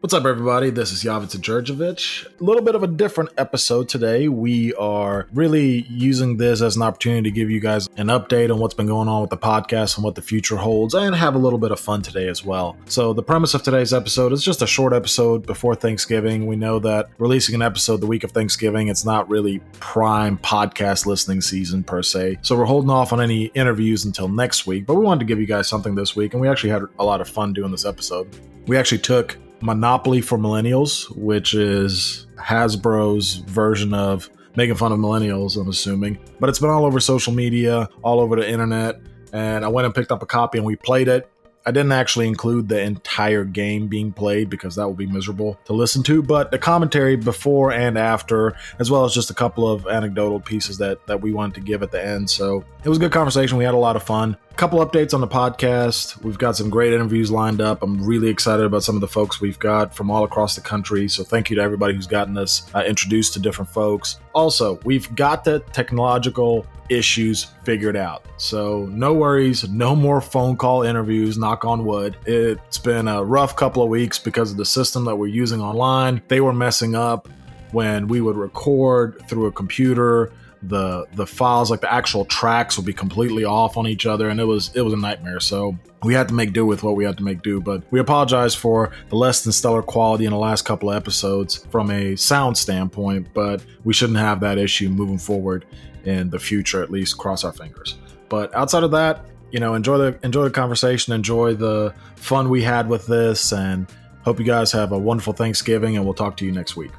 What's up, everybody? This is Javica Djurdjevic. A little bit of a different episode today. We are really using this as an opportunity to give you guys an update on what's been going on with the podcast and what the future holds, and have a little bit of fun today as well. So, the premise of today's episode is just a short episode before Thanksgiving. We know that releasing an episode the week of Thanksgiving, it's not really prime podcast listening season per se. So, we're holding off on any interviews until next week, but we wanted to give you guys something this week, and we actually had a lot of fun doing this episode. We actually took Monopoly for Millennials, which is Hasbro's version of making fun of millennials, I'm assuming. But it's been all over social media, all over the internet. And I went and picked up a copy and we played it. I didn't actually include the entire game being played because that would be miserable to listen to, but the commentary before and after, as well as just a couple of anecdotal pieces that that we wanted to give at the end. So it was a good conversation. We had a lot of fun. A couple updates on the podcast. We've got some great interviews lined up. I'm really excited about some of the folks we've got from all across the country. So thank you to everybody who's gotten us uh, introduced to different folks. Also, we've got the technological issues figured out. So no worries, no more phone call interviews, knock on wood. It's been a rough couple of weeks because of the system that we're using online. They were messing up when we would record through a computer the the files like the actual tracks would be completely off on each other and it was it was a nightmare so we had to make do with what we had to make do but we apologize for the less than stellar quality in the last couple of episodes from a sound standpoint but we shouldn't have that issue moving forward in the future at least cross our fingers but outside of that you know enjoy the enjoy the conversation enjoy the fun we had with this and hope you guys have a wonderful thanksgiving and we'll talk to you next week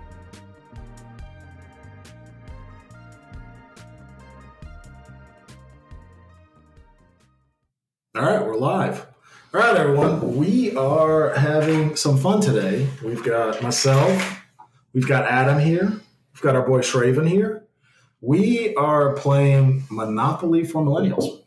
All right, we're live. All right, everyone. We are having some fun today. We've got myself, we've got Adam here, we've got our boy Shraven here. We are playing Monopoly for Millennials.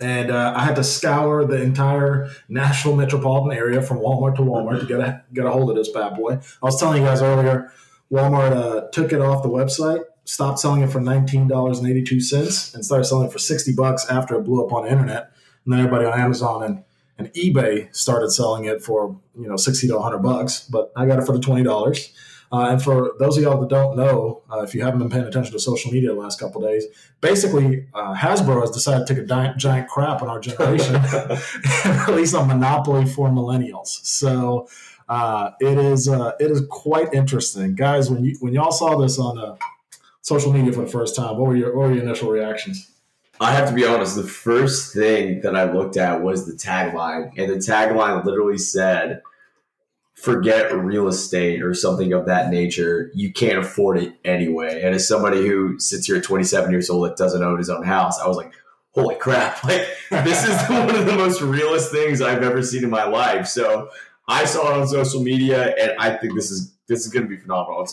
And uh, I had to scour the entire Nashville metropolitan area from Walmart to Walmart to get a, get a hold of this bad boy. I was telling you guys earlier, Walmart uh, took it off the website stopped selling it for $19.82 and started selling it for 60 bucks after it blew up on the internet and then everybody on Amazon and and eBay started selling it for you know sixty to hundred bucks, but I got it for the twenty dollars. Uh, and for those of y'all that don't know, uh, if you haven't been paying attention to social media the last couple days, basically uh, Hasbro has decided to take a giant, giant crap on our generation and release a monopoly for millennials. So uh, it is uh, it is quite interesting, guys. When you when y'all saw this on uh, social media for the first time, what were your what were your initial reactions? I have to be honest, the first thing that I looked at was the tagline. And the tagline literally said, forget real estate or something of that nature. You can't afford it anyway. And as somebody who sits here at 27 years old that doesn't own his own house, I was like, holy crap. Like, this is one of the most realist things I've ever seen in my life. So I saw it on social media and I think this is this is going to be phenomenal.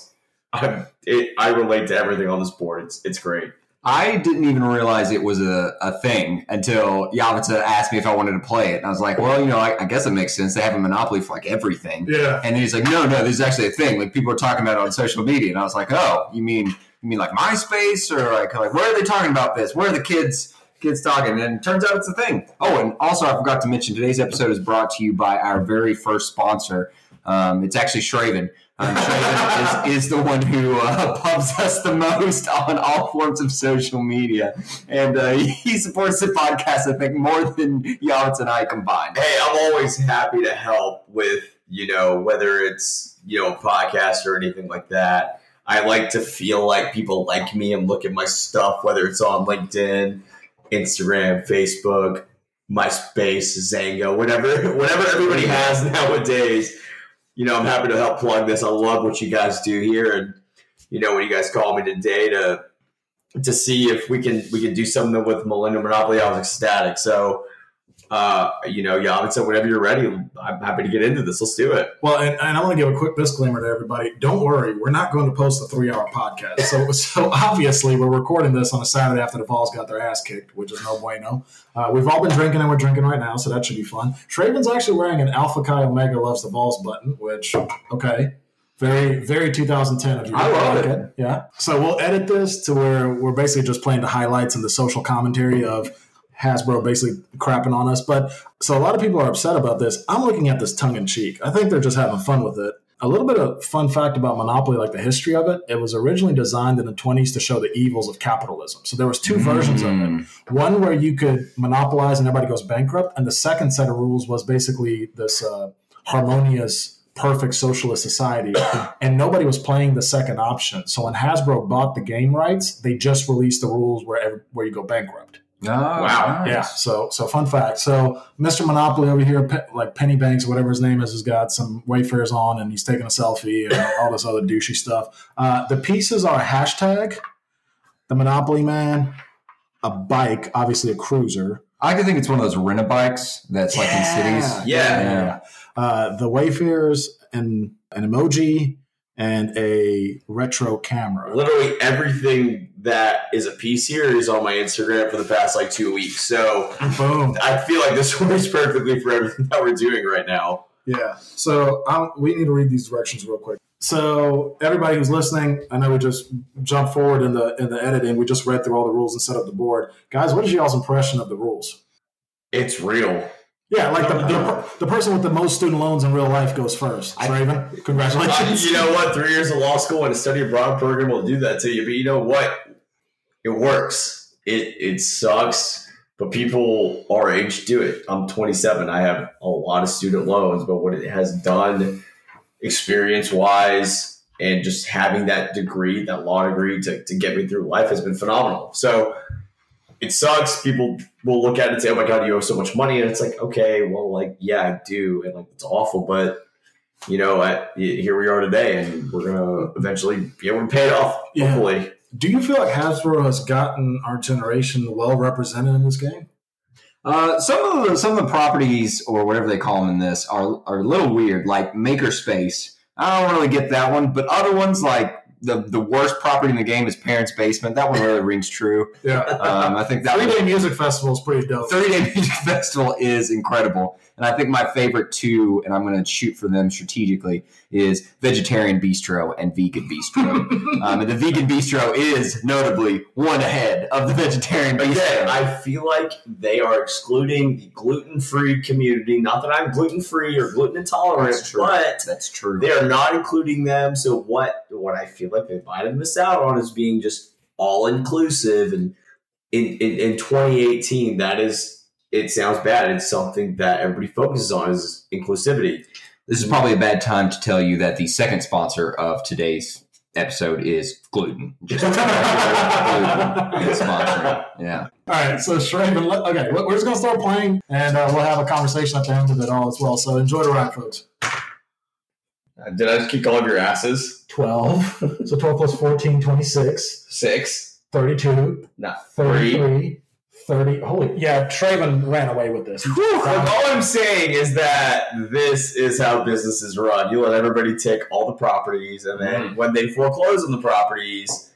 It, I relate to everything on this board. It's, it's great. I didn't even realize it was a, a thing until Javica asked me if I wanted to play it. And I was like, well, you know, I, I, guess it makes sense. They have a monopoly for like everything. Yeah. And he's like, no, no, this is actually a thing. Like people are talking about it on social media. And I was like, oh, you mean you mean like MySpace or like like where are they talking about this? Where are the kids kids talking? And it turns out it's a thing. Oh, and also I forgot to mention today's episode is brought to you by our very first sponsor. Um, it's actually Shraven. Is, is the one who uh, pubs us the most on all forms of social media. And uh, he supports the podcast, I think, more than Yalitz and I combined. Hey, I'm always happy to help with, you know, whether it's, you know, a podcast or anything like that. I like to feel like people like me and look at my stuff, whether it's on LinkedIn, Instagram, Facebook, MySpace, Xanga, whatever, whatever everybody has nowadays you know, I'm happy to help plug this. I love what you guys do here, and you know, when you guys called me today to to see if we can we can do something with Millennial Monopoly, I was ecstatic. So uh, you know, yeah, I would say whenever you're ready, I'm happy to get into this. Let's do it. Well, and, and I want to give a quick disclaimer to everybody. Don't worry, we're not going to post a three hour podcast. So, so obviously, we're recording this on a Saturday after the Vols got their ass kicked, which is no bueno. Uh, we've all been drinking and we're drinking right now, so that should be fun. Shraven's actually wearing an Alpha Chi Omega Loves the Vols button, which, okay. Very, very 2010 of you. I love like it. it. Yeah. So we'll edit this to where we're basically just playing the highlights and the social commentary of Hasbro basically crapping on us. But so a lot of people are upset about this. I'm looking at this tongue in cheek. I think they're just having fun with it. A little bit of fun fact about Monopoly, like the history of it. It was originally designed in the 20s to show the evils of capitalism. So there was two versions of it. One where you could monopolize and everybody goes bankrupt, and the second set of rules was basically this uh, harmonious, perfect socialist society, and nobody was playing the second option. So when Hasbro bought the game rights, they just released the rules where every, where you go bankrupt. Oh, Wow. nice. Yeah. So so fun fact. So Mr. Monopoly over here, Pe- like Penny Banks, whatever his name is, has got some Wayfarers on, and he's taking a selfie and all this other douchey stuff. Uh, the pieces are a hashtag, the Monopoly Man, a bike, obviously a cruiser. I could think it's one of those rent a bikes that's like in cities. Yeah. Yeah. Uh, the Wayfarers and an emoji and a retro camera. Literally everything that is a piece here is on my Instagram for the past like two weeks. So Boom. I feel like this works perfectly for everything that we're doing right now. Yeah. So um, we need to read these directions real quick. So everybody who's listening, I know we just jumped forward in the in the editing. We just read through all the rules and set up the board. Guys, what is y'all's impression of the rules? It's real. Yeah, like the, the, the person with the most student loans in real life goes first. Raven, Uh, congratulations. you know what? Three years of law school and a study abroad program will do that to you. But you know what? It works. It it sucks, but people our age do it. I'm 27. I have a lot of student loans, but what it has done, experience wise, and just having that degree, that law degree, to, to get me through life has been phenomenal. So it sucks. People will look at it and say, "Oh my god, you owe so much money," and it's like, okay, well, like yeah, I do, and like it's awful, but you know, at, here we are today, and we're gonna eventually be able to pay it off. Yeah. Hopefully, Do you feel like Hasbro has gotten our generation well represented in this game? Uh, some of the some of the properties or whatever they call them in this are are a little weird, like Makerspace. I don't really get that one, but other ones like the the worst property in the game is Parents' Basement. That one really rings true. Yeah. Um, I think that three day Music Festival is pretty dope. Three day Music Festival is incredible. And I think my favorite two, and I'm going to shoot for them strategically, is Vegetarian Bistro and Vegan Bistro. um, and the Vegan Bistro is notably one ahead of the Vegetarian again, Bistro. I feel like they are excluding the gluten-free community. Not that I'm gluten-free or gluten intolerant, That's true. but That's true. they are not including them. So what? What I feel like they might have missed out on is being just all inclusive. And in, in in 2018, that is. It sounds bad. It's something that everybody focuses on is inclusivity. This is probably a bad time to tell you that the second sponsor of today's episode is gluten. Just gluten is sponsoring. Yeah. All right, so Shraven, let- okay, we're we're just gonna start playing, and uh, we'll have a conversation at the end of it all as well. So enjoy the ride, folks. Uh, did I just kick all of your asses? 12. So 12 plus 14, 26, Six. 32, No. 33, 30. Holy, yeah, Shraven ran away with this. Look, all I'm saying is that this is how businesses run. You let everybody take all the properties, and then mm. when they foreclose on the properties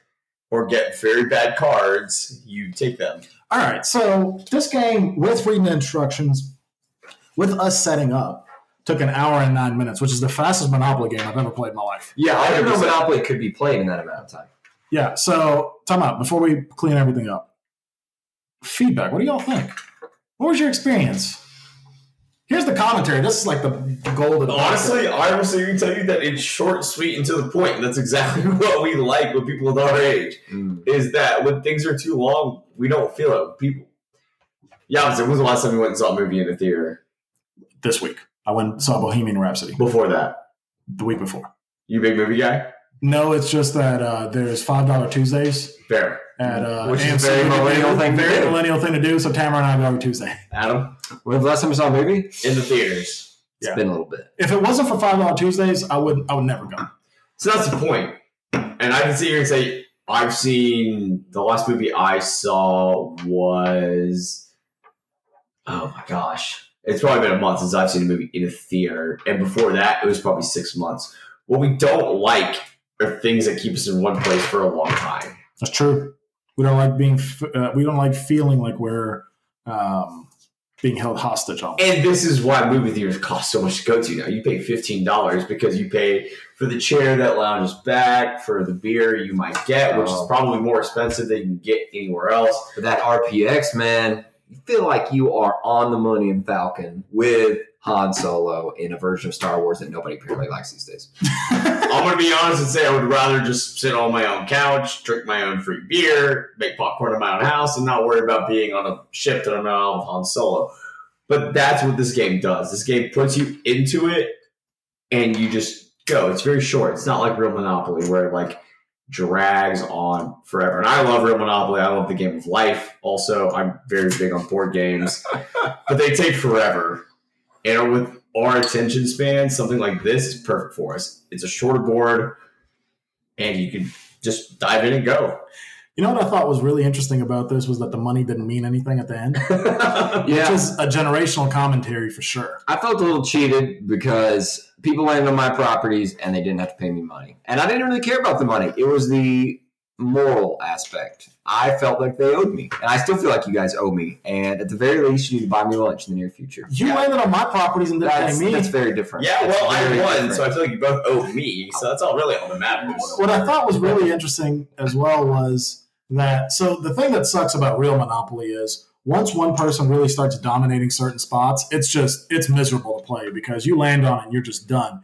or get very bad cards, you take them. All right, so this game, with reading the instructions, with us setting up, took an hour and nine minutes, which is the fastest Monopoly game I've ever played in my life. Yeah, I didn't know Monopoly could be played in that amount of time. Yeah, so time out before we clean everything up. Feedback. What do y'all think? What was your experience? Here's the commentary. This is like the golden. Honestly, I honestly can tell you that it's short, sweet, and to the point. That's exactly what we like with people of our age. Mm. Is that when things are too long, we don't feel it. People. Yeah, I was when was the last time we went and saw a movie in the theater? this week, I went and saw Bohemian Rhapsody Before that, the week before. you big movie guy? No, it's just that uh, there's five dollar Tuesdays Fair. at uh, Which is a AMC. very millennial thing to Very do. millennial thing to do. So Tamara and I go every Tuesday. Adam When was the last time you saw a movie? In the theaters. Yeah. It's been a little bit. If it wasn't for five dollar Tuesdays, I would I would never go. So that's the point. And I can sit here and say I've seen the last movie I saw was oh my gosh. It's probably been a month since I've seen a movie in a theater. And before that it was probably six months. What we don't like are things that keep us in one place for a long time. That's true. We don't like being. Uh, we don't like feeling like we're um, being held hostage. All And this is why movie theaters cost so much to go to now. You pay fifteen dollars because you pay for the chair that lounges back, for the beer you might get, which is Oh. probably more expensive than you can get anywhere else. But that RPX, man, you feel like you are on the Millennium Falcon with Han Solo in a version of Star Wars that nobody apparently likes these days. I'm gonna be honest and say I would rather just sit on my own couch, drink my own free beer, make popcorn in my own house, and not worry about being on a ship that I'm not on with Han Solo. But that's what this game does. This game puts you into it, and you just go. It's very short. It's not like real Monopoly where it like drags on forever. And I love real Monopoly. I love the game of life. Also, I'm very big on board games, but they take forever. And with our attention span, something like this is perfect for us. It's a shorter board, and you can just dive in and go. You know what I thought was really interesting about this was that the money didn't mean anything at the end, Yeah. which is a generational commentary for sure. I felt a little cheated because people landed on my properties and they didn't have to pay me money. And I didn't really care about the money. It was the moral aspect. I felt like they owed me. And I still feel like you guys owe me. And at the very least, you need to buy me lunch in the near future. You Yeah. landed on my properties and didn't That's, me. that's very different. Yeah, That's well, I very won, different. so I feel like you both owe me. So that's all really all that matters. what I thought was really interesting as well was that so the thing that sucks about real monopoly is once one person really starts dominating certain spots, it's just it's miserable to play because you land on it and you're just done.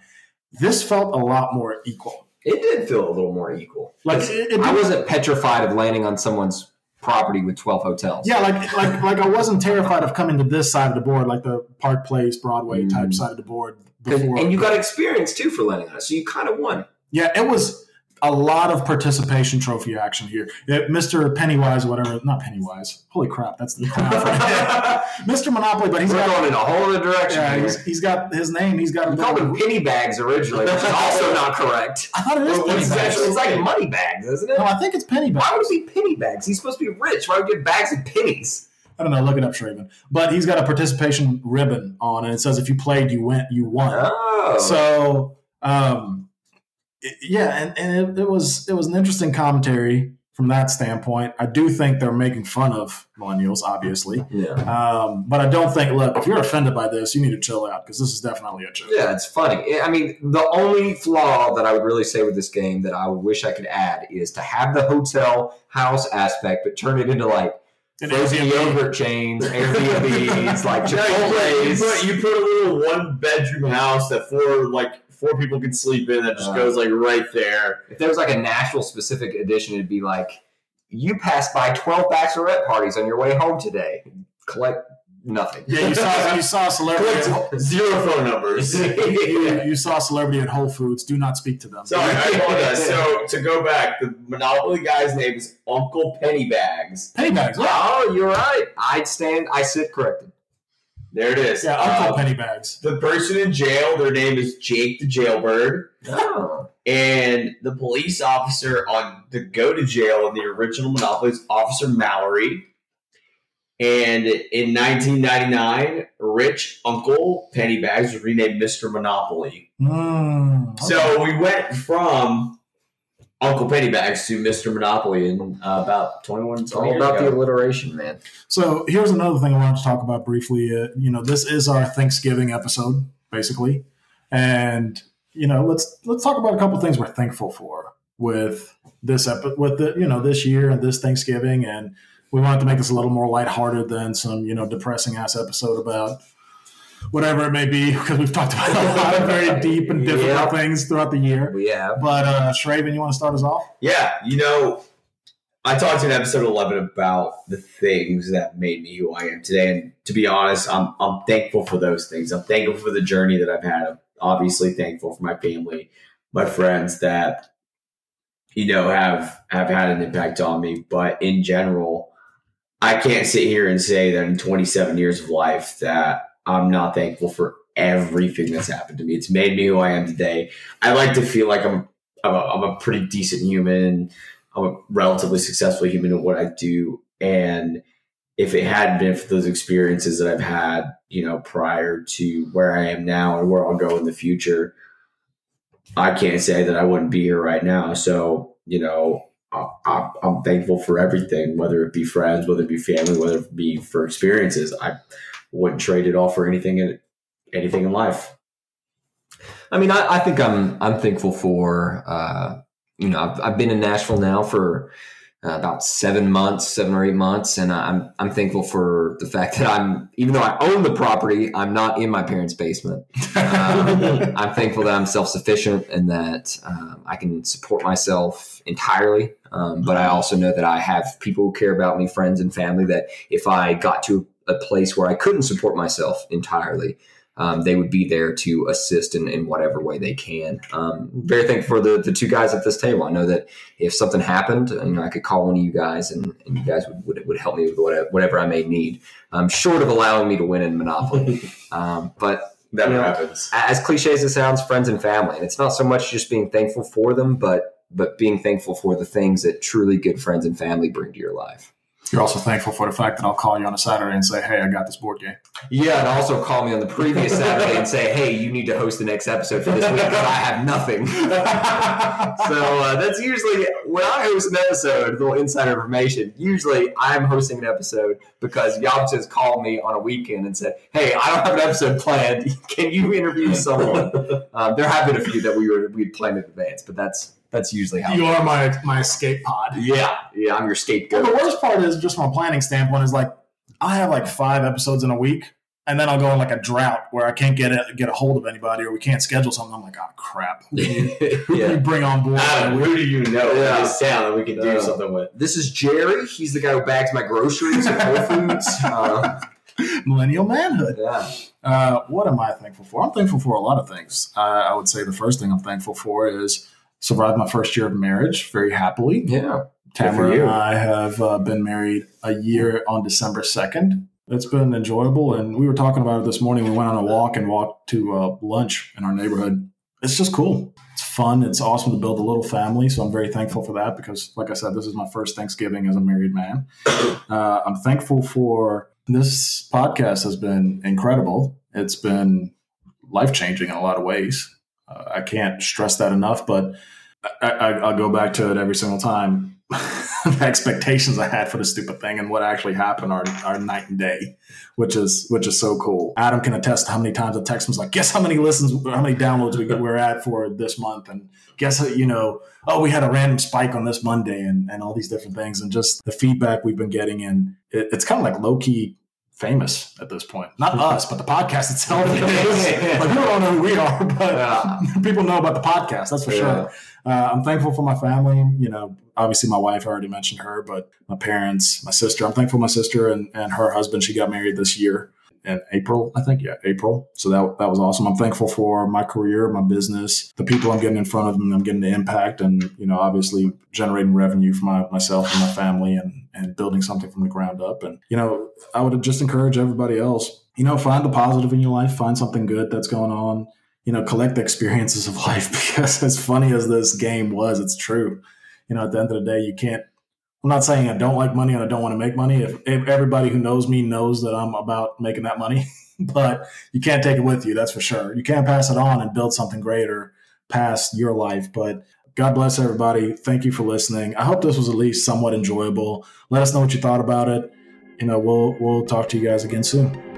This felt a lot more equal. It did feel a little more equal. Like it, it I wasn't petrified of landing on someone's property with 12 hotels. yeah, like like like I wasn't terrified of coming to this side of the board, like the Park Place Broadway type Mm. side of the board. before. And you got experience too for landing on it. So you kind of won. Yeah, it was a lot of participation trophy action here. Yeah, Mr. Pennywise, whatever, not Pennywise. Holy crap, that's the. Mr. Monopoly, but he's We're got going in a whole other direction yeah, he's, he's got his name. He's got. We called them penny bags originally, which is also not correct. I thought it is Well, penny actually- It's like money bags, isn't it? No, I think it's penny bags. Why would it be penny bags? He's supposed to be rich. Why would he get bags of pennies? I don't know. Look it up, Shraven. But he's got a participation ribbon on, and it says if you played, you went, you won. Oh, So, um, it- yeah, and, and it, it was it was an interesting commentary from that standpoint. I do think they're making fun of millennials, obviously. yeah, Um, but I don't think. Look, if you're offended by this, you need to chill out because this is definitely a joke. yeah, it's funny. I mean, the only flaw that I would really say with this game that I wish I could add is to have the hotel house aspect, but turn it into like An frozen Airbnb. yogurt chains, Airbnbs, like No, you, put, you, put, a little one bedroom house that for like four people can sleep in that just Uh. goes like right there. If there was like a Nashville specific edition, it'd be like you passed by twelve bachelorette parties on your way home today. Collect nothing. Yeah, you saw you saw celebrity. At, Collect zero phone numbers. you, you saw a celebrity at Whole Foods. Do not speak to them. Sorry, I apologize. So to go back, the Monopoly guy's name is Uncle Pennybags. Pennybags. Oh, you're right. I'd stand. I sit corrected. There it is. yeah Uncle Uh, Penny bags. the person in jail, their name is Jake the Jailbird. Oh, And the police officer on the go to jail in the original Monopoly is Officer Mallory. And in 1999, Rich Uncle Pennybags was renamed Mr. Monopoly. Mm, okay. So we went from Uncle Pennybags to Mr. Monopoly in uh, about 21 it's all about the alliteration, man. So here's another thing I wanted to talk about briefly. Uh, you know, this is our Thanksgiving episode, basically, and you know, let's let's talk about a couple things we're thankful for with this epi- with the you know this year and this Thanksgiving, and we wanted to make this a little more lighthearted than some you know depressing ass episode about whatever it may be because we've talked about a lot of very deep and difficult Yeah. things throughout the year. We have. But uh Shraven, you want to start us off? Yeah, you know, I talked in episode 11 about the things that made me who I am today. And to be honest, I'm, I'm thankful for those things. I'm thankful for the journey that I've had. I'm obviously thankful for my family, my friends that, you know, have, have had an impact on me. But in general, I can't sit here and say that in 27 years of life that I'm not thankful for everything that's happened to me. It's made me who I am today. I like to feel like I'm I'm a, I'm a pretty decent human. I'm a relatively successful human in what I do. And if it hadn't been for those experiences that I've had, you know, prior to where I am now and where I'll go in the future, I can't say that I wouldn't be here right now. So, you know, I, I'm thankful for everything, whether it be friends, whether it be family, whether it be for experiences. I wouldn't trade it off for anything in anything in life. I mean, I, I think I'm I'm thankful for uh, you know I've, I've been in Nashville now for uh, about seven months, seven or eight months, and I'm I'm thankful for the fact that I'm even though I own the property, I'm not in my parents' basement. Um, I'm thankful that I'm self sufficient and that um, I can support myself entirely. Um, but I also know that I have people who care about me, friends and family. That if I got to a place where I couldn't support myself entirely, um, they would be there to assist in, in whatever way they can. Um, very thankful for the, the two guys at this table. I know that if something happened, you know, I could call one of you guys and, and you guys would, would, would help me with whatever, whatever I may need, um, short of allowing me to win in Monopoly. Um, but That you know, happens. as cliche as it sounds, friends and family. And it's not so much just being thankful for them, but but being thankful for the things that truly good friends and family bring to your life. You're also thankful for the fact that I'll call you on a Saturday and say, "Hey, I got this board game." Yeah, and also call me on the previous Saturday and say, "Hey, you need to host the next episode for this week because I have nothing." so uh, that's usually when I host an episode. A little insider information. Usually, I'm hosting an episode because y'all just called me on a weekend and said, "Hey, I don't have an episode planned. Can you interview someone?" um, there have been a few that we were we planned in advance, but that's that's usually how. You are my my escape pod. yeah, yeah, I'm your Well, scapegoat. the worst part is just from a planning standpoint is like I have like five episodes in a week, and then I'll go in like a drought where I can't get a, get a hold of anybody or we can't schedule something. I'm like, oh crap. Who do yeah. you bring on board? Adam, who do you know Yeah. in this town that we can do Yeah. something with? This is Jerry. He's the guy who bags my groceries at Whole Foods. Uh, Millennial manhood. yeah. Uh, what am I thankful for? I'm thankful for a lot of things. Uh, I would say the first thing I'm thankful for is survived my first year of marriage very happily. Yeah. Tamara and I have uh, been married a year on December 2nd. It's been enjoyable. And we were talking about it this morning. We went on a walk and walked to uh, lunch in our neighborhood. It's just cool. It's fun. It's awesome to build a little family. So I'm very thankful for that because, like I said, this is my first Thanksgiving as a married man. Uh, I'm thankful for this podcast has been incredible. It's been life changing in a lot of ways. Uh, I can't stress that enough, but I, I, I'll go back to it every single time. the expectations I had for the stupid thing and what actually happened are, are night and day, which is which is so cool. Adam can attest to how many times I text him like, guess how many listens, how many downloads we we're at for this month, and guess you know, oh, we had a random spike on this Monday, and and all these different things, and just the feedback we've been getting, and it, it's kind of like low key famous at this point. Not us, but the podcast itself. is. like people don't know who we are, but Yeah. people know about the podcast. That's for sure. Uh, I'm thankful for my family. You know, obviously my wife, I already mentioned her, but my parents, my sister. I'm thankful for my sister and, and her husband. She got married this year in April, I think. Yeah, April. So that that was awesome. I'm thankful for my career, my business, the people I'm getting in front of, and I'm getting the impact, and you know, obviously generating revenue for my, myself and my family, and and building something from the ground up. And you know, I would just encourage everybody else. You know, find the positive in your life. Find something good that's going on you know, collect the experiences of life because as funny as this game was, it's true. You know, at the end of the day, you can't. I'm not saying I don't like money and I don't want to make money. If, if everybody who knows me knows that I'm about making that money, but you can't take it with you. That's for sure. You can't pass it on and build something greater past your life. But God bless everybody. Thank you for listening. I hope this was at least somewhat enjoyable. Let us know what you thought about it. You know, we'll we'll talk to you guys again soon.